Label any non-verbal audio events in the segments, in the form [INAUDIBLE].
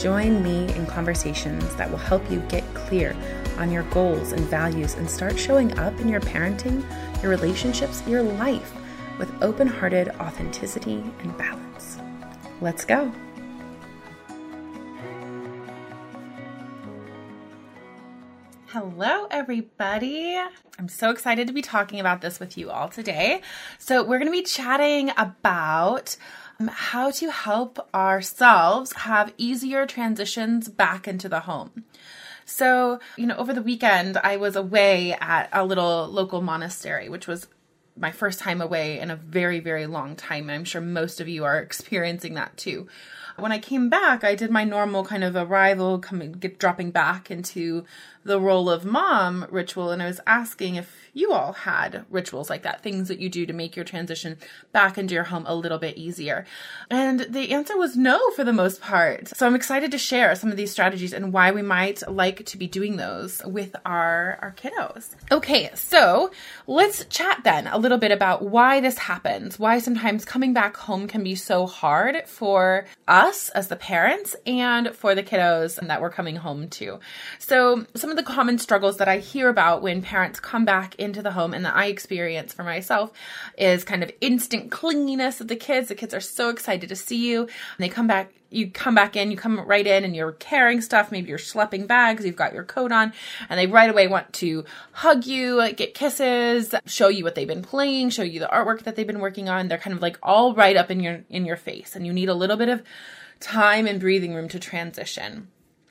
Join me in conversations that will help you get clear on your goals and values and start showing up in your parenting, your relationships, your life with open hearted authenticity and balance. Let's go. Hello, everybody. I'm so excited to be talking about this with you all today. So, we're going to be chatting about Um, how to help ourselves have easier transitions back into the home. So, you know, over the weekend, I was away at a little local monastery, which was my first time away in a very, very long time. I'm sure most of you are experiencing that too. When I came back, I did my normal kind of arrival, coming, get dropping back into the role of mom ritual, and I was asking if you all had rituals like that, things that you do to make your transition back into your home a little bit easier. And the answer was no for the most part. So I'm excited to share some of these strategies and why we might like to be doing those with our, our kiddos. Okay, so let's chat then a little bit about why this happens, why sometimes coming back home can be so hard for us as the parents and for the kiddos that we're coming home to. So some of the common struggles that I hear about when parents come back into the home and that I experience for myself is kind of instant clinginess of the kids. The kids are so excited to see you. And they come back you come back in, you come right in and you're carrying stuff, maybe you're schlepping bags, you've got your coat on, and they right away want to hug you, get kisses, show you what they've been playing, show you the artwork that they've been working on. They're kind of like all right up in your in your face and you need a little bit of time and breathing room to transition.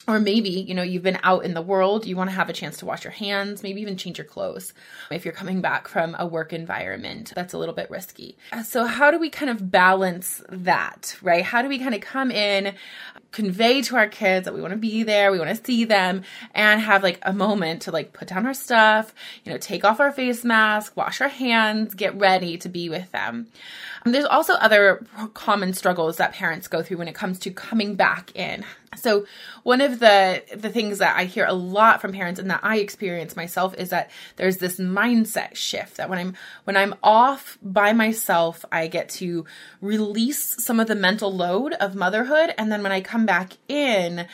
Or maybe, you know, you've been out in the world, you want to have a chance to wash your hands, maybe even change your clothes. If you're coming back from a work environment, that's a little bit risky. So, how do we kind of balance that, right? How do we kind of come in, convey to our kids that we want to be there, we want to see them, and have like a moment to like put down our stuff, you know, take off our face mask, wash our hands, get ready to be with them? there's also other common struggles that parents go through when it comes to coming back in. So one of the the things that I hear a lot from parents and that I experience myself is that there's this mindset shift that when I'm when I'm off by myself, I get to release some of the mental load of motherhood and then when I come back in,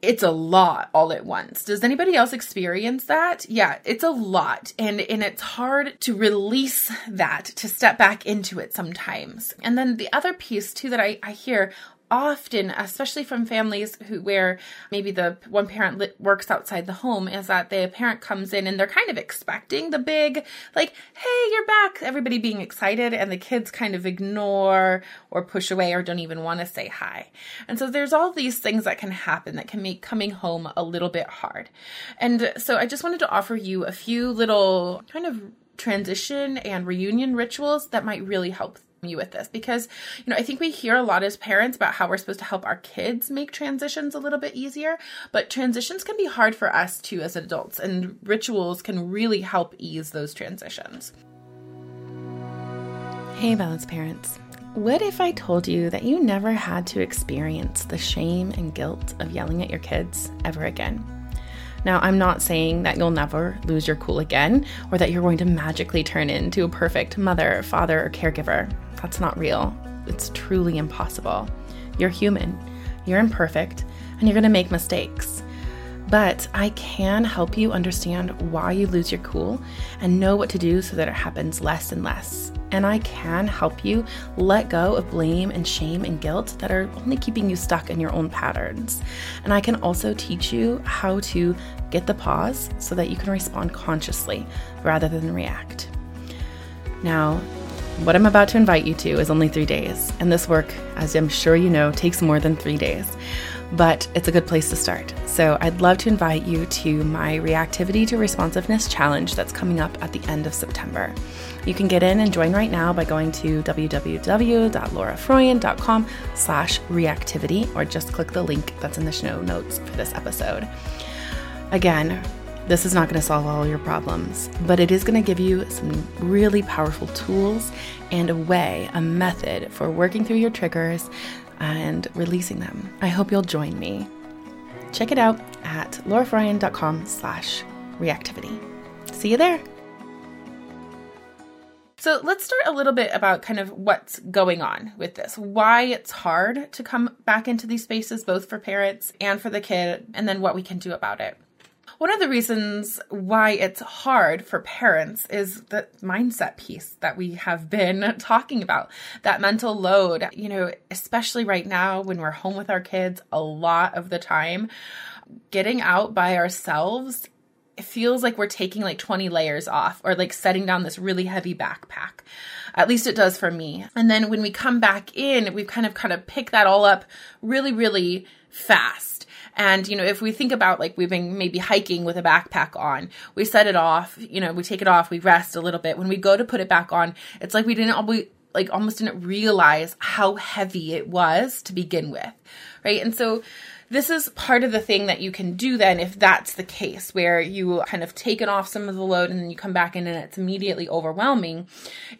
it's a lot all at once. Does anybody else experience that? Yeah, it's a lot. And and it's hard to release that, to step back into it sometimes. And then the other piece too that I, I hear often, especially from families who where maybe the one parent li- works outside the home, is that the parent comes in and they're kind of expecting the big, like, "Hey, you're back!" Everybody being excited, and the kids kind of ignore or push away or don't even want to say hi. And so there's all these things that can happen that can make coming home a little bit hard. And so I just wanted to offer you a few little kind of transition and reunion rituals that might really help you with this because you know I think we hear a lot as parents about how we're supposed to help our kids make transitions a little bit easier but transitions can be hard for us too as adults and rituals can really help ease those transitions. Hey balance parents. What if I told you that you never had to experience the shame and guilt of yelling at your kids ever again? Now, I'm not saying that you'll never lose your cool again or that you're going to magically turn into a perfect mother, father, or caregiver. That's not real. It's truly impossible. You're human, you're imperfect, and you're to make mistakes. but I can help you understand why you lose your cool and know what to do so that it happens less and less. And I can help you let go of blame and shame and guilt that are only keeping you stuck in your own patterns. And I can also teach you how to get the pause so that you can respond consciously rather than react. Now, what I'm about to invite you to is only three days, and this work, as I'm sure you know, takes more than three days but it's a good place to start. So I'd love to invite you to my Reactivity to Responsiveness Challenge that's coming up at the end of September. You can get in and join right now by going to www.laurafroyen.com slash reactivity or just click the link that's in the show notes for this episode. Again, this is not going to solve all your problems, but it is going to give you some really powerful tools and a way, a method for working through your triggers and releasing them. I hope you'll join me. Check it out at laurafroyen.com slash reactivity. See you there. So let's start a little bit about kind of what's going on with this, why it's hard to come back into these spaces, both for parents and for the kid, and then what we can do about it. One of the reasons why it's hard for parents is the mindset piece that we have been [LAUGHS] talking about, that mental load, you know, especially right now when we're home with our kids a lot of the time, getting out by ourselves it feels like we're taking like 20 layers off or like setting down this really heavy backpack. At least it does for me. And then when we come back in, we've kind of kind of pick that all up really, really fast. And, you know, if we think about like we've been maybe hiking with a backpack on, we set it off, you know, we take it off, we rest a little bit. When we go to put it back on, it's like we didn't always, like almost didn't realize how heavy it was to begin with. Right. And so, this is part of the thing that you can do then if that's the case, where you kind of taken off some of the load and then you come back in and it's immediately overwhelming,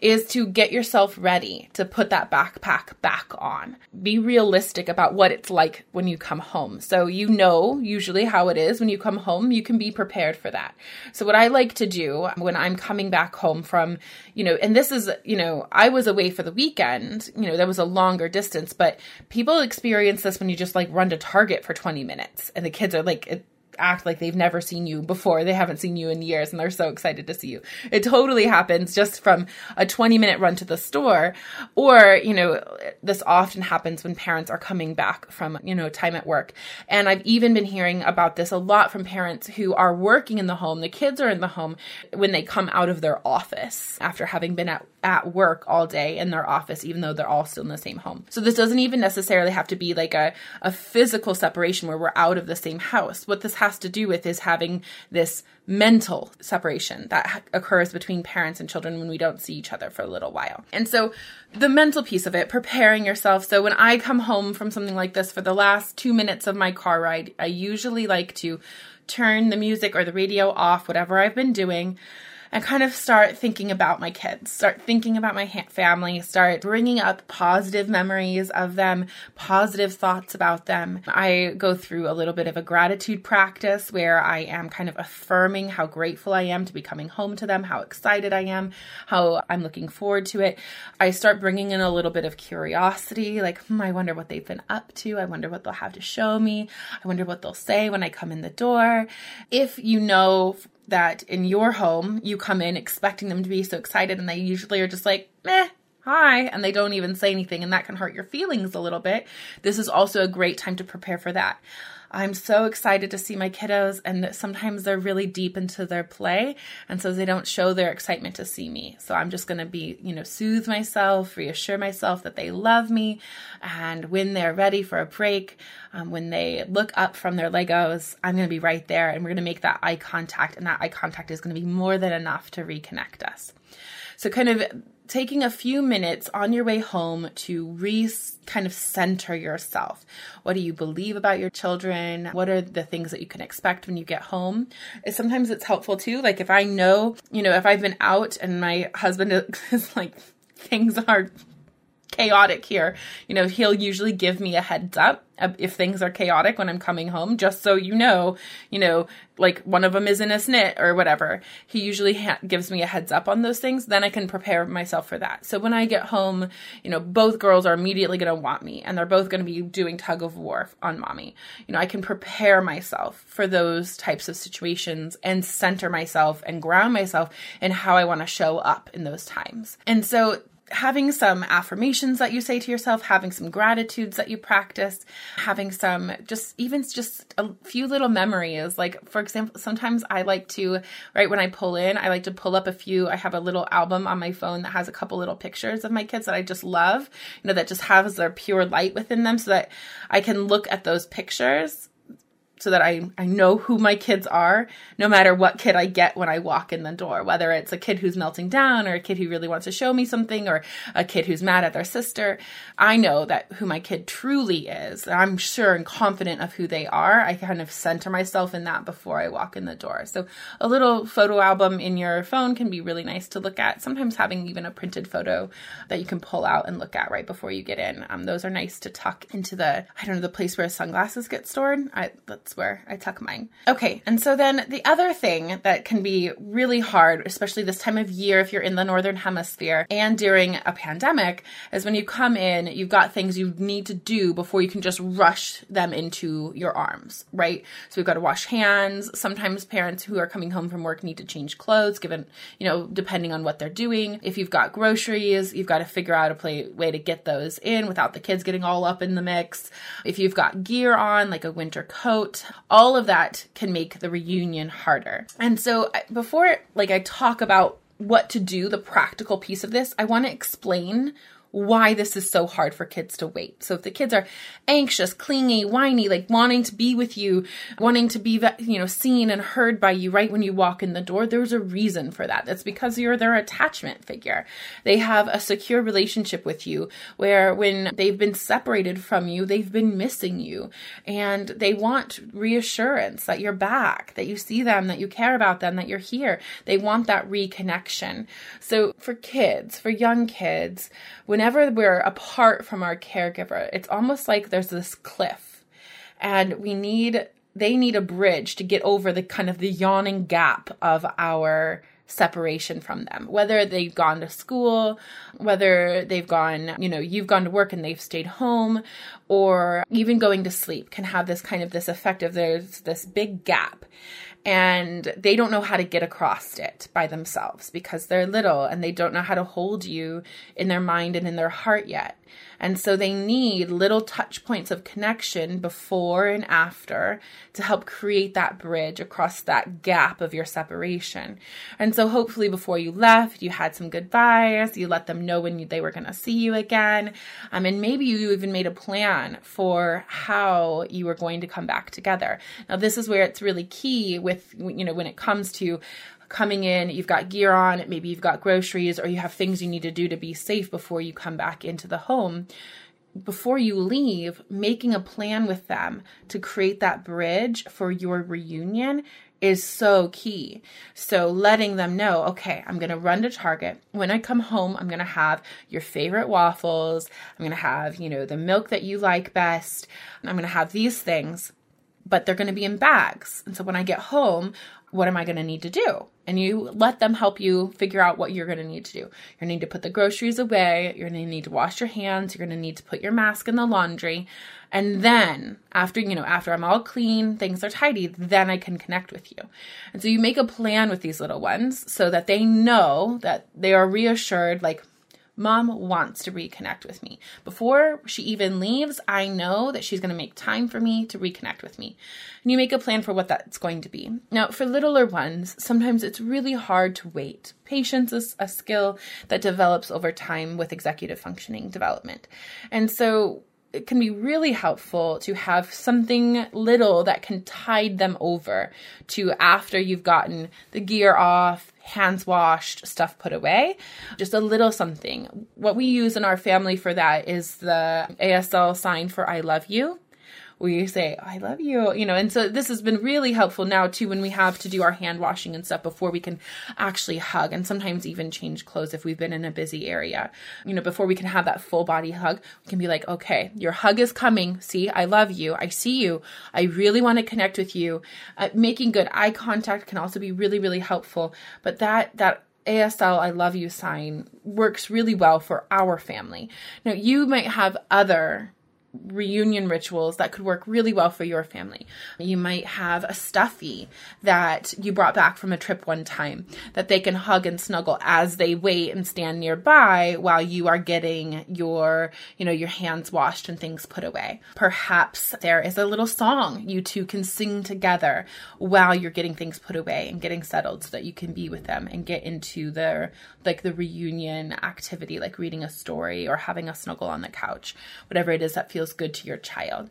is to get yourself ready to put that backpack back on. Be realistic about what it's like when you come home. So you know usually how it is when you come home, you can be prepared for that. So what I like to do when I'm coming back home from, you know, and this is, you know, I was away for the weekend, you know, that was a longer distance, but people experience this when you just like run to Target for 20 minutes and the kids are like act like they've never seen you before. They haven't seen you in years and they're so excited to see you. It totally happens just from a 20 minute run to the store. Or, you know, this often happens when parents are coming back from, you know, time at work. And I've even been hearing about this a lot from parents who are working in the home. The kids are in the home when they come out of their office after having been at, at work all day in their office, even though they're all still in the same home. So this doesn't even necessarily have to be like a, a physical separation where we're out of the same house. What this has to do with is having this mental separation that occurs between parents and children when we don't see each other for a little while. And so the mental piece of it, preparing yourself. So when I come home from something like this for the last two minutes of my car ride, I usually like to turn the music or the radio off, whatever I've been doing and kind of start thinking about my kids, start thinking about my family, start bringing up positive memories of them, positive thoughts about them. I go through a little bit of a gratitude practice where I am kind of affirming how grateful I am to be coming home to them, how excited I am, how I'm looking forward to it. I start bringing in a little bit of curiosity, like, hmm, I wonder what they've been up to. I wonder what they'll have to show me. I wonder what they'll say when I come in the door. If you know that in your home you come in expecting them to be so excited and they usually are just like, meh, hi, and they don't even say anything, and that can hurt your feelings a little bit. This is also a great time to prepare for that. I'm so excited to see my kiddos, and sometimes they're really deep into their play, and so they don't show their excitement to see me. So I'm just going to be, you know, soothe myself, reassure myself that they love me, and when they're ready for a break, um, when they look up from their Legos, I'm going to be right there, and we're going to make that eye contact, and that eye contact is going to be more than enough to reconnect us. So, kind of taking a few minutes on your way home to re kind of center yourself. What do you believe about your children? What are the things that you can expect when you get home? Sometimes it's helpful too. Like if I know, you know, if I've been out and my husband [LAUGHS] is like, things are chaotic here, you know, he'll usually give me a heads up if things are chaotic when I'm coming home, just so you know, you know, like one of them is in a snit or whatever. He usually ha- gives me a heads up on those things. Then I can prepare myself for that. So when I get home, you know, both girls are immediately going to want me and they're both going to be doing tug of war on mommy. You know, I can prepare myself for those types of situations and center myself and ground myself in how I want to show up in those times. And so having some affirmations that you say to yourself, having some gratitudes that you practice, having some just even just a few little memories. Like, for example, sometimes I like to, right when I pull in, I like to pull up a few. I have a little album on my phone that has a couple little pictures of my kids that I just love, you know, that just has their pure light within them so that I can look at those pictures so that I, I know who my kids are, no matter what kid I get when I walk in the door, whether it's a kid who's melting down or a kid who really wants to show me something or a kid who's mad at their sister. I know that who my kid truly is. I'm sure and confident of who they are. I kind of center myself in that before I walk in the door. So a little photo album in your phone can be really nice to look at. Sometimes having even a printed photo that you can pull out and look at right before you get in. Um, those are nice to tuck into the, I don't know, the place where sunglasses get stored. I, that's where I tuck mine. Okay, and so then the other thing that can be really hard, especially this time of year if you're in the northern hemisphere and during a pandemic, is when you come in, you've got things you need to do before you can just rush them into your arms, right? So we've got to wash hands. Sometimes parents who are coming home from work need to change clothes, given, you know, depending on what they're doing. If you've got groceries, you've got to figure out a play, way to get those in without the kids getting all up in the mix. If you've got gear on, like a winter coat, all of that can make the reunion harder. And so before like I talk about what to do, the practical piece of this, I want to explain why this is so hard for kids to wait. So if the kids are anxious, clingy, whiny, like wanting to be with you, wanting to be, you know, seen and heard by you right when you walk in the door, there's a reason for that. That's because you're their attachment figure. They have a secure relationship with you where when they've been separated from you, they've been missing you and they want reassurance that you're back, that you see them, that you care about them, that you're here. They want that reconnection. So for kids, for young kids, whenever we're apart from our caregiver, it's almost like there's this cliff. And we need they need a bridge to get over the kind of the yawning gap of our separation from them. Whether they've gone to school whether they've gone you know you've gone to work and they've stayed home or even going to sleep can have this kind of this effect of there's this big gap and they don't know how to get across it by themselves because they're little and they don't know how to hold you in their mind and in their heart yet. And so they need little touch points of connection before and after to help create that bridge across that gap of your separation. And so hopefully before you left, you had some goodbyes, you let them know when they were going to see you again. Um, and maybe you even made a plan for how you are going to come back together. Now, this is where it's really key with, you know, when it comes to coming in, you've got gear on, maybe you've got groceries, or you have things you need to do to be safe before you come back into the home. Before you leave, making a plan with them to create that bridge for your reunion is so key. So letting them know, okay, I'm going to run to Target. When I come home, I'm going to have your favorite waffles. I'm going to have, you know, the milk that you like best. I'm going to have these things, but they're going to be in bags. And so when I get home, what am I going to need to do? And you let them help you figure out what you're going to need to do. You're going to need to put the groceries away. You're going to need to wash your hands. You're going to need to put your mask in the laundry. And then after, you know, after I'm all clean, things are tidy, then I can connect with you. And so you make a plan with these little ones so that they know that they are reassured, like, Mom wants to reconnect with me. Before she even leaves, I know that she's going to make time for me to reconnect with me. And you make a plan for what that's going to be. Now, for littler ones, sometimes it's really hard to wait. Patience is a skill that develops over time with executive functioning development. And so it can be really helpful to have something little that can tide them over to after you've gotten the gear off, hands washed, stuff put away. Just a little something. What we use in our family for that is the ASL sign for I love you we say, I love you, you know, and so this has been really helpful now too when we have to do our hand washing and stuff before we can actually hug and sometimes even change clothes if we've been in a busy area. You know, before we can have that full body hug, we can be like, okay, your hug is coming. See, I love you. I see you. I really want to connect with you. Uh, making good eye contact can also be really, really helpful. But that, that ASL I love you sign works really well for our family. Now, you might have other reunion rituals that could work really well for your family. You might have a stuffy that you brought back from a trip one time that they can hug and snuggle as they wait and stand nearby while you are getting your, you know, your hands washed and things put away. Perhaps there is a little song you two can sing together while you're getting things put away and getting settled so that you can be with them and get into their like the reunion activity like reading a story or having a snuggle on the couch. Whatever it is that feels feels good to your child.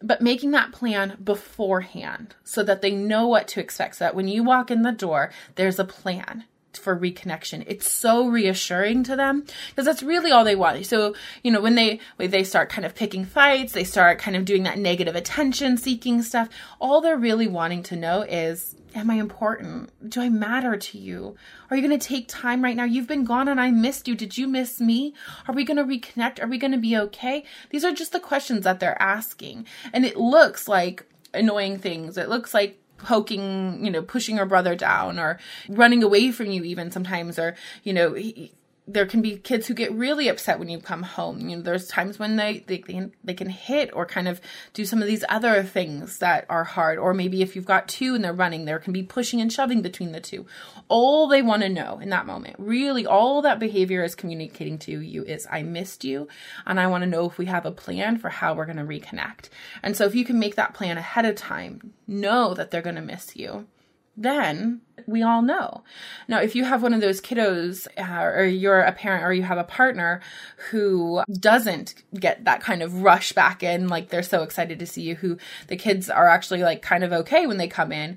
But making that plan beforehand so that they know what to expect, so that when you walk in the door, there's a plan for reconnection. It's so reassuring to them because that's really all they want. So, you know, when they when they start kind of picking fights, they start kind of doing that negative attention seeking stuff, all they're really wanting to know is Am I important? Do I matter to you? Are you going to take time right now? You've been gone and I missed you. Did you miss me? Are we going to reconnect? Are we going to be okay? These are just the questions that they're asking. And it looks like annoying things. It looks like poking, you know, pushing your brother down or running away from you even sometimes or, you know, he, there can be kids who get really upset when you come home. You know, there's times when they, they, they can, they can hit or kind of do some of these other things that are hard. Or maybe if you've got two and they're running, there can be pushing and shoving between the two. All they want to know in that moment, really all that behavior is communicating to you is, I missed you and I want to know if we have a plan for how we're going to reconnect. And so if you can make that plan ahead of time, know that they're going to miss you then we all know. Now, if you have one of those kiddos, uh, or you're a parent, or you have a partner who doesn't get that kind of rush back in, like they're so excited to see you, who the kids are actually like kind of okay when they come in,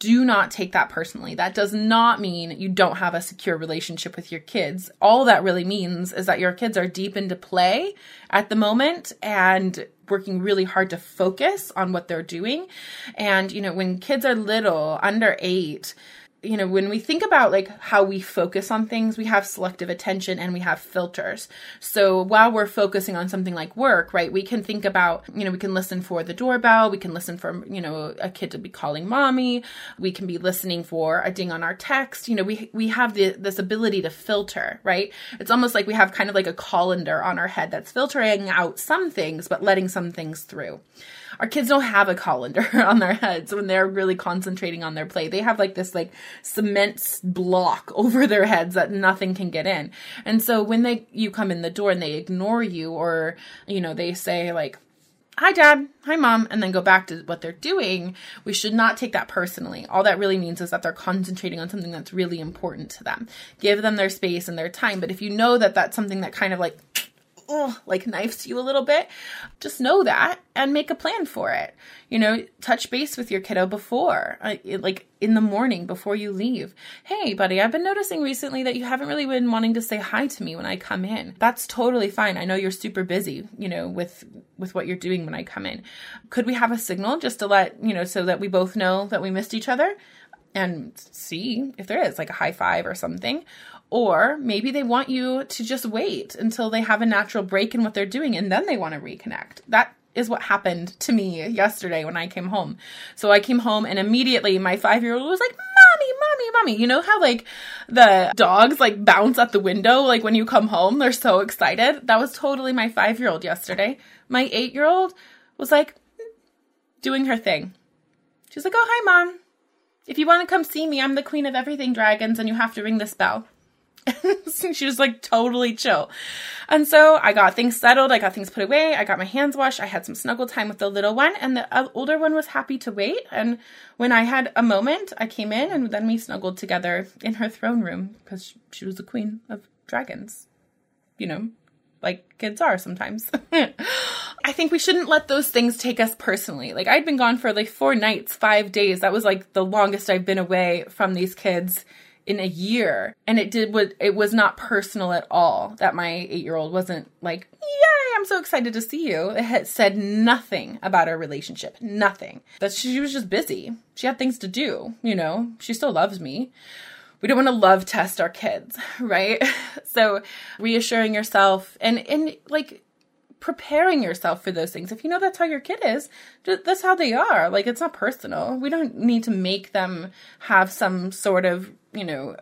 do not take that personally. That does not mean you don't have a secure relationship with your kids. All that really means is that your kids are deep into play at the moment and working really hard to focus on what they're doing. And, you know, when kids are little, under eight, you know, when we think about like how we focus on things, we have selective attention and we have filters. So while we're focusing on something like work, right, we can think about, you know, we can listen for the doorbell, we can listen for, you know, a kid to be calling mommy, we can be listening for a ding on our text. You know, we we have the, this ability to filter, right? It's almost like we have kind of like a colander on our head that's filtering out some things but letting some things through our kids don't have a colander [LAUGHS] on their heads when they're really concentrating on their play. They have like this like cement block [LAUGHS] over their heads that nothing can get in. And so when they you come in the door and they ignore you or you know they say like hi dad, hi mom, and then go back to what they're doing, we should not take that personally. All that really means is that they're concentrating on something that's really important to them. Give them their space and their time. But if you know that that's something that kind of like oh, like knifes you a little bit, just know that and make a plan for it. You know, touch base with your kiddo before, uh, like in the morning before you leave. Hey, buddy, I've been noticing recently that you haven't really been wanting to say hi to me when I come in. That's totally fine. I know you're super busy, you know, with with what you're doing when I come in. Could we have a signal just to let, you know, so that we both know that we missed each other? and see if there is like a high five or something. Or maybe they want you to just wait until they have a natural break in what they're doing and then they want to reconnect. That is what happened to me yesterday when I came home. So I came home and immediately my five year old was like, Mommy, Mommy, Mommy. You know how like the dogs like bounce at the window like when you come home? They're so excited. That was totally my five year old yesterday. My eight year old was like doing her thing. She's like, Oh, hi, Mom. If you want to come see me, I'm the queen of everything dragons and you have to ring this bell. [LAUGHS] she was like totally chill. And so I got things settled. I got things put away. I got my hands washed. I had some snuggle time with the little one, and the uh, older one was happy to wait. And when I had a moment, I came in and then we snuggled together in her throne room because she was the queen of dragons. You know, like kids are sometimes. [LAUGHS] I think we shouldn't let those things take us personally. Like I'd been gone for like four nights, five days. That was like the longest I've been away from these kids in a year and it did what it was not personal at all that my eight year old wasn't like yay I'm so excited to see you, it had said nothing about our relationship. Nothing. That she was just busy. She had things to do, you know. She still loves me. We don't want to love test our kids, [LAUGHS] right? [LAUGHS] So reassuring yourself and and like preparing yourself for those things. If you know that's how your kid is, that's how they are. Like it's not personal. We don't need to make them have some sort of, you know,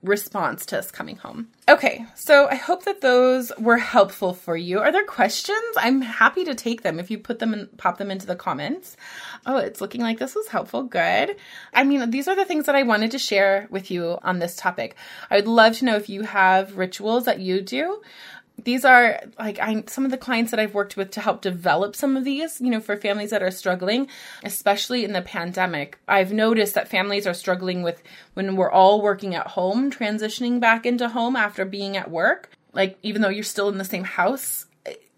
response to us coming home. Okay, so I hope that those were helpful for you. Are there questions? I'm happy to take them if you put them and pop them into the comments. Oh, it's looking like this was helpful. Good. I mean, these are the things that I wanted to share with you on this topic. I would love to know if you have rituals that you do these are like I some of the clients that I've worked with to help develop some of these, you know, for families that are struggling, especially in the pandemic. I've noticed that families are struggling with when we're all working at home, transitioning back into home after being at work. Like even though you're still in the same house,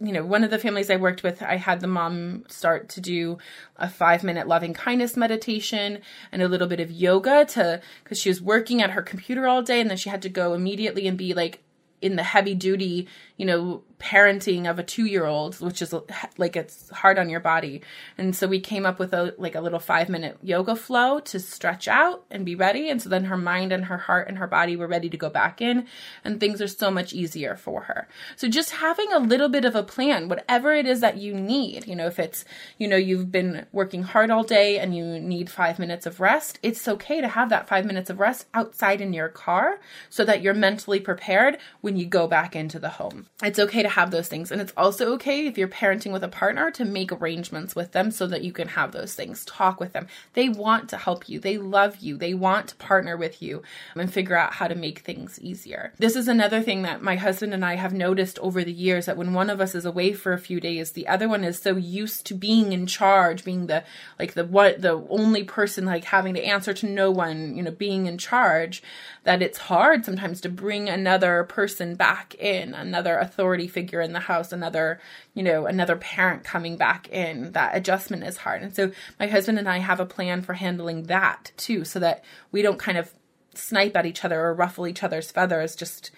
you know, one of the families I worked with, I had the mom start to do a five minute loving kindness meditation and a little bit of yoga to, because she was working at her computer all day and then she had to go immediately and be like in the heavy duty, you know, parenting of a two year old, which is like it's hard on your body. And so we came up with a like a little five minute yoga flow to stretch out and be ready. And so then her mind and her heart and her body were ready to go back in, and things are so much easier for her. So just having a little bit of a plan, whatever it is that you need, you know, if it's, you know, you've been working hard all day and you need five minutes of rest, it's okay to have that five minutes of rest outside in your car so that you're mentally prepared when you go back into the home. It's okay to have those things. And it's also okay if you're parenting with a partner to make arrangements with them so that you can have those things. Talk with them. They want to help you, they love you, they want to partner with you and figure out how to make things easier. This is another thing that my husband and I have noticed over the years that when one of us is away for a few days, the other one is so used to being in charge, being the like the what the only person like having to answer to no one, you know, being in charge, that it's hard sometimes to bring another person back in, another authority figure figure in the house, another, you know, another parent coming back in. That adjustment is hard. And so my husband and I have a plan for handling that too, so that we don't kind of snipe at each other or ruffle each other's feathers just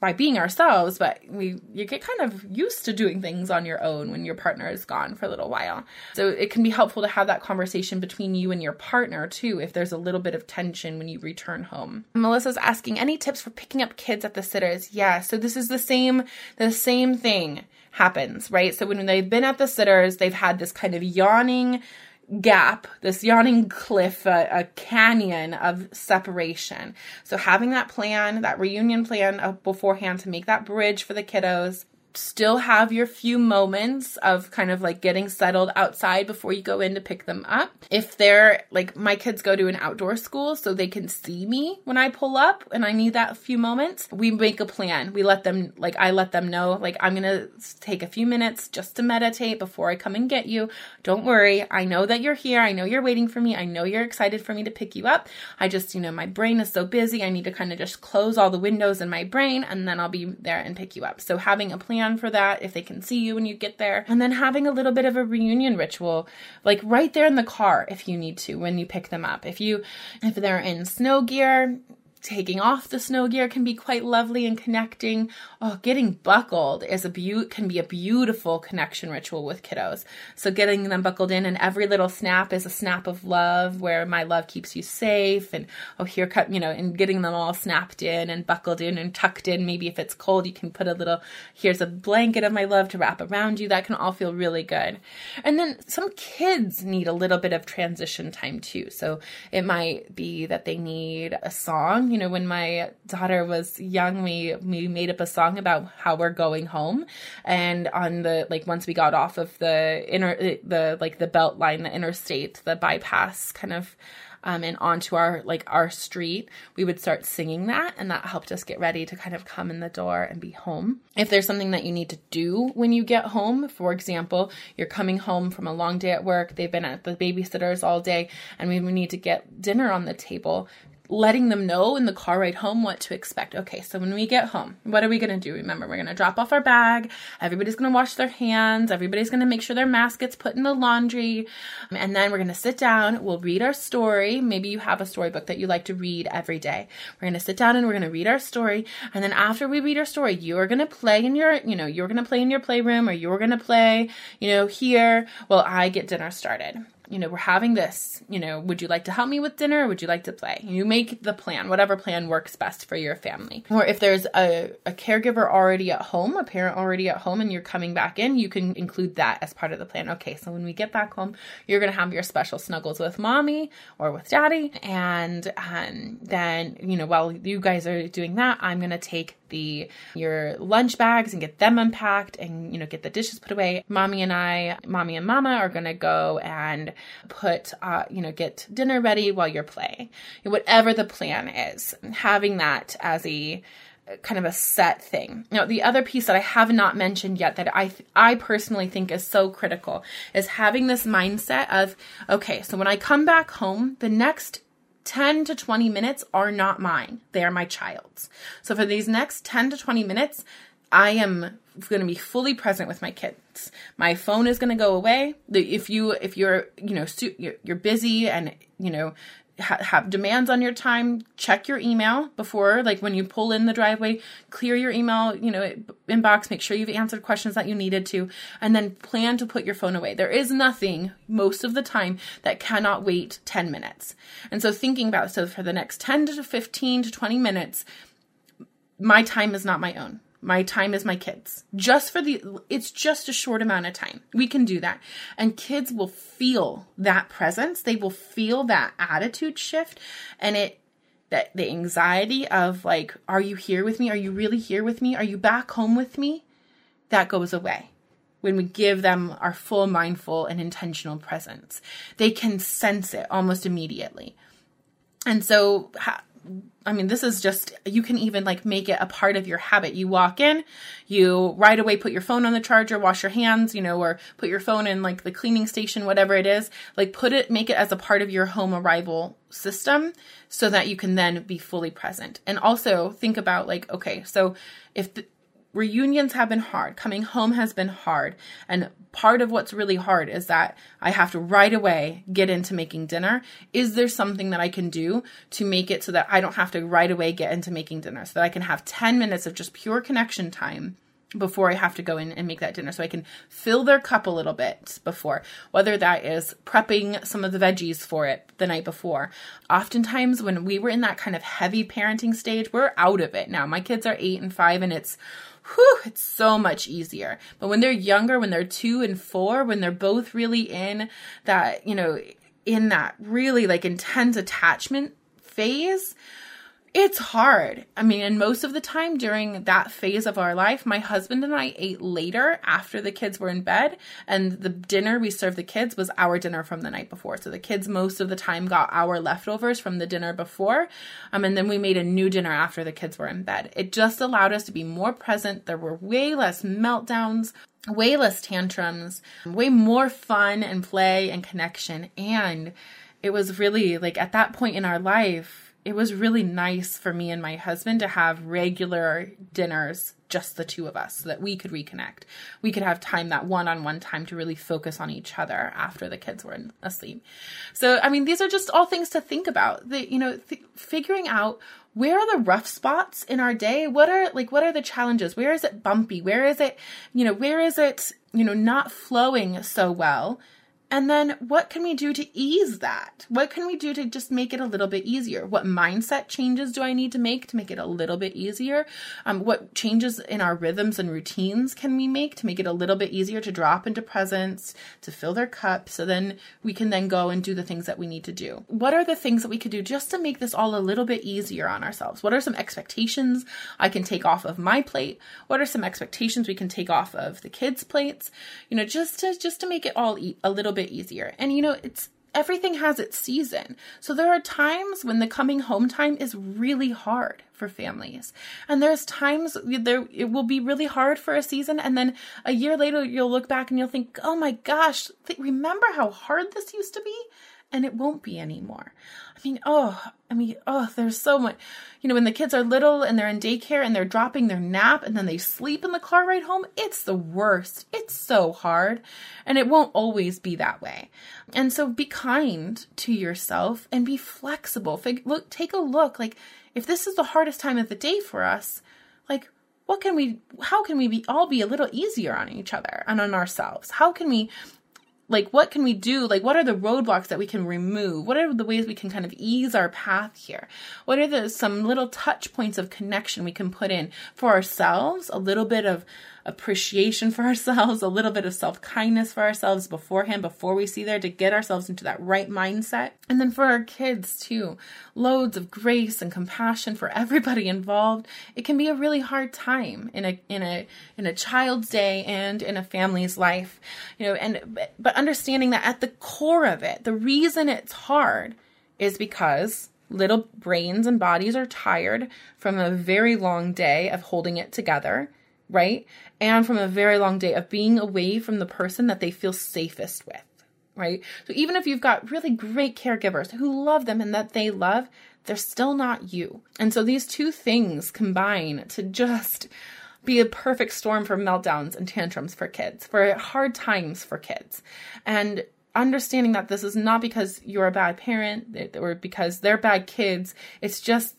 by being ourselves, but we you get kind of used to doing things on your own when your partner is gone for a little while. So it can be helpful to have that conversation between you and your partner too if there's a little bit of tension when you return home. Melissa's asking any tips for picking up kids at the sitters? Yeah, so this is the same the same thing happens, right? So when they've been at the sitters, they've had this kind of yawning gap, this yawning cliff, a, a, canyon of separation. So having that plan, that reunion plan uh, beforehand to make that bridge for the kiddos, still have your few moments of kind of like getting settled outside before you go in to pick them up. If they're like my kids go to an outdoor school so they can see me when I pull up and I need that few moments, we make a plan. We let them like I let them know like I'm going to take a few minutes just to meditate before I come and get you. Don't worry. I know that you're here. I know you're waiting for me. I know you're excited for me to pick you up. I just, you know, my brain is so busy. I need to kind of just close all the windows in my brain and then I'll be there and pick you up. So having a plan for that if they can see you when you get there. And then having a little bit of a reunion ritual, like right there in the car if you need to when you pick them up. If you if they're in snow gear, taking off the snow gear can be quite lovely and connecting. Oh, getting buckled is a be- can be a beautiful connection ritual with kiddos. So getting them buckled in and every little snap is a snap of love where my love keeps you safe and oh here cut you know and getting them all snapped in and buckled in and tucked in. Maybe if it's cold you can put a little here's a blanket of my love to wrap around you. That can all feel really good. And then some kids need a little bit of transition time too. So it might be that they need a song you know, when my daughter was young, we we made up a song about how we're going home, and on the like once we got off of the inner the like the belt line, the interstate, the bypass kind of um, and onto our like our street, we would start singing that, and that helped us get ready to kind of come in the door and be home. If there's something that you need to do when you get home, for example, you're coming home from a long day at work, they've been at the babysitters all day, and we need to get dinner on the table letting them know in the car ride home what to expect. Okay, so when we get home, what are we going to do? Remember, we're going to drop off our bag. Everybody's going to wash their hands. Everybody's going to make sure their mask gets put in the laundry. And then we're going to sit down. We'll read our story. Maybe you have a storybook that you like to read every day. We're going to sit down and we're going to read our story. And then after we read our story, you're going to play in your, you know, you're going to play in your playroom or you're going to play, you know, here while I get dinner started you know, we're having this, you know, would you like to help me with dinner would you like to play? You make the plan, whatever plan works best for your family. Or if there's a, a caregiver already at home, a parent already at home, and you're coming back in, you can include that as part of the plan. Okay, so when we get back home, you're going to have your special snuggles with mommy or with daddy. And um, then, you know, while you guys are doing that, I'm going to take the your lunch bags and get them unpacked and you know get the dishes put away mommy and i mommy and mama are to go and put uh, you know get dinner ready while you're playing whatever the plan is having that as a kind of a set thing. Now, the other piece that I have not mentioned yet that I I personally think is so critical is having this mindset of okay, so when I come back home, the next 10 to 20 minutes are not mine. They are my child's. So for these next 10 to 20 minutes, I am going to be fully present with my kids. My phone is going to go away. If you if you're, you know, you're busy and, you know, ha- have demands on your time, check your email before, like when you pull in the driveway, clear your email, you know, inbox, make sure you've answered questions that you needed to, and then plan to put your phone away. There is nothing most of the time that cannot wait 10 minutes. And so thinking about, so for the next 10 to 15 to 20 minutes, my time is not my own. My time is my kids. Just for the, it's just a short amount of time. We can do that. And kids will feel that presence. They will feel that attitude shift. And it, that the anxiety of like, are you here with me? Are you really here with me? Are you back home with me? That goes away when we give them our full mindful and intentional presence. They can sense it almost immediately. And so, I mean, this is just, you can even like make it a part of your habit. You walk in, you right away put your phone on the charger, wash your hands, you know, or put your phone in like the cleaning station, whatever it is. Like put it, make it as a part of your home arrival system so that you can then be fully present. And also think about like, okay, so if the, reunions have been hard. Coming home has been hard. And part of what's really hard is that I have to right away get into making dinner. Is there something that I can do to make it so that I don't have to right away get into making dinner so that I can have 10 minutes of just pure connection time? before I have to go in and make that dinner so I can fill their cup a little bit before, whether that is prepping some of the veggies for it the night before. Oftentimes, when we were in that kind of heavy parenting stage, we're out of it now. My kids are eight and five, and it's whew, it's so much easier. But when they're younger, when they're two and four, when they're both really in that, you know, in that really like intense attachment phase, it's hard. I mean, and most of the time during that phase of our life, my husband and I ate later after the kids were in bed, and the dinner we served the kids was our dinner from the night before. So the kids most of the time got our leftovers from the dinner before, um, and then we made a new dinner after the kids were in bed. It just allowed us to be more present. There were way less meltdowns, way less tantrums, way more fun and play and connection, and it was really like at that point in our life it was really nice for me and my husband to have regular dinners, just the two of us, so that we could reconnect. We could have time, that one on one time to really focus on each other after the kids were asleep. So, I mean, these are just all things to think about. The, you know, th- figuring out where are the rough spots in our day? What are like what are the challenges? Where is it bumpy? Where is it, you know, where is it, you know, not flowing so well? And then what can we do to ease that? What can we do to just make it a little bit easier? What mindset changes do I need to make to make it a little bit easier? Um, what changes in our rhythms and routines can we make to make it a little bit easier to drop into presence, to fill their cup, so then we can then go and do the things that we need to do? What are the things that we could do just to make this all a little bit easier on ourselves? What are some expectations I can take off of my plate? What are some expectations we can take off of the kids' plates? You know, just to just to make it all a little bit easier. And you know, it's everything has its season. So there are times when the coming home time is really hard for families. And there's times there it will be really hard for a season and then a year later you'll look back and you'll think, "Oh my gosh, th- remember how hard this used to be?" And it won't be anymore. I mean, oh, I mean, oh, there's so much. You know, when the kids are little and they're in daycare and they're dropping their nap and then they sleep in the car ride home, it's the worst. It's so hard. And it won't always be that way. And so be kind to yourself and be flexible. Look, take a look. Like, if this is the hardest time of the day for us, like, what can we how can we be all be a little easier on each other and on ourselves how can we like what can we do? Like what are the roadblocks that we can remove? What are the ways we can kind of ease our path here? What are the some little touch points of connection we can put in for ourselves? A little bit of appreciation for [LAUGHS] ourselves, a little bit of self kindness for ourselves beforehand, before we see there to get ourselves into that right mindset. And then for our kids too, loads of grace and compassion for everybody involved. It can be a really hard time in a, in a, in a child's day and in a family's life, you know, and, but understanding that at the core of it, the reason it's hard is because little brains and bodies are tired from a very long day of holding it together right? And from a very long day of being away from the person that they feel safest with, right? So even if you've got really great caregivers who love them and that they love, they're still not you. And so these two things combine to just be a perfect storm for meltdowns and tantrums for kids, for hard times for kids. And understanding that this is not because you're a bad parent or because they're bad kids, it's just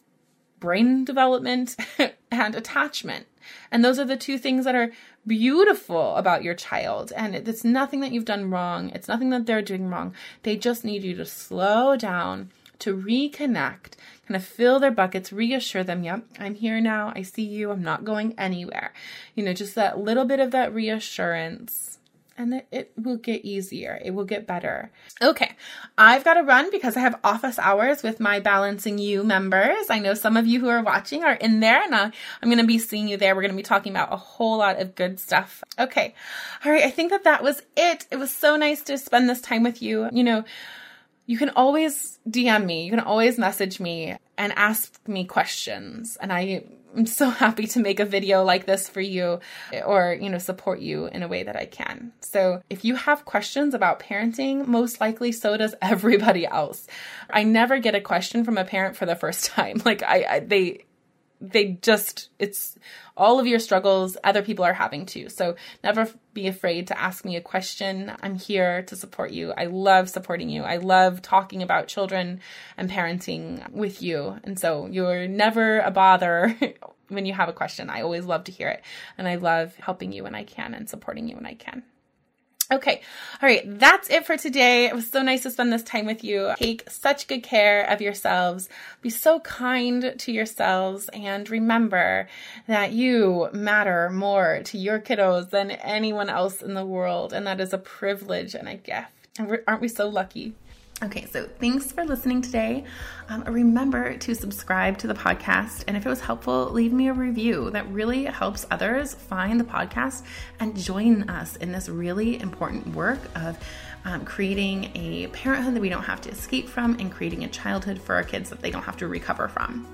brain development [LAUGHS] and attachment. And those are the two things that are beautiful about your child. And it's nothing that you've done wrong, it's nothing that they're doing wrong. They just need you to slow down, to reconnect, kind of fill their buckets, reassure them, yep, I'm here now. I see you. I'm not going anywhere. You know, just that little bit of that reassurance and it, it will get easier. It will get better. Okay, I've got to run because I have office hours with my Balancing You members. I know some of you who are watching are in there, and I'm going to be seeing you there. We're going to be talking about a whole lot of good stuff. Okay, all right, I think that that was it. It was so nice to spend this time with you. You know, you can always DM me, you can always message me and ask me questions, and I I'm so [LAUGHS] happy to make a video like this for you or, you know, support you in a way that I can. So if you have questions about parenting, most likely so does [LAUGHS] everybody else. I never get a question from a parent for the first [LAUGHS] time. Like I, I they, they just it's all of your struggles other people are having too. So never be afraid to ask me a question. I'm here to support you. I love supporting you. I love talking about children and parenting with you. And so you're never a bother [LAUGHS] when you have a question. I always love to hear it. And i love helping you when i can and supporting you when i can Okay. All right. That's it for today. It was so nice to spend this time with you. Take such good care of yourselves. Be so kind to yourselves and remember that you matter more to your kiddos than anyone else in the world. And that is a privilege and a gift. And aren't we so lucky? Okay, so thanks for listening today. Um, remember to subscribe to the podcast. And if it was helpful, leave me a review. That really helps others find the podcast and join us in this really important work of um, creating a parenthood that we don't have to escape from and creating a childhood for our kids that they don't have to recover from.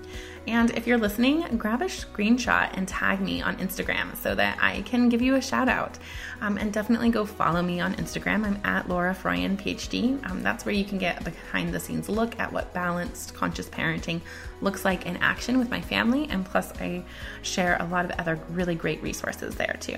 And if you're listening, grab a screenshot and tag me on Instagram so that I can give you a shout out. Um, and definitely go follow me on Instagram. I'm at Laura Froyen, PhD. Um, that's where you can get a behind the scenes look at what balanced conscious parenting looks like in action with my family. And plus, I share a lot of other really great resources there too.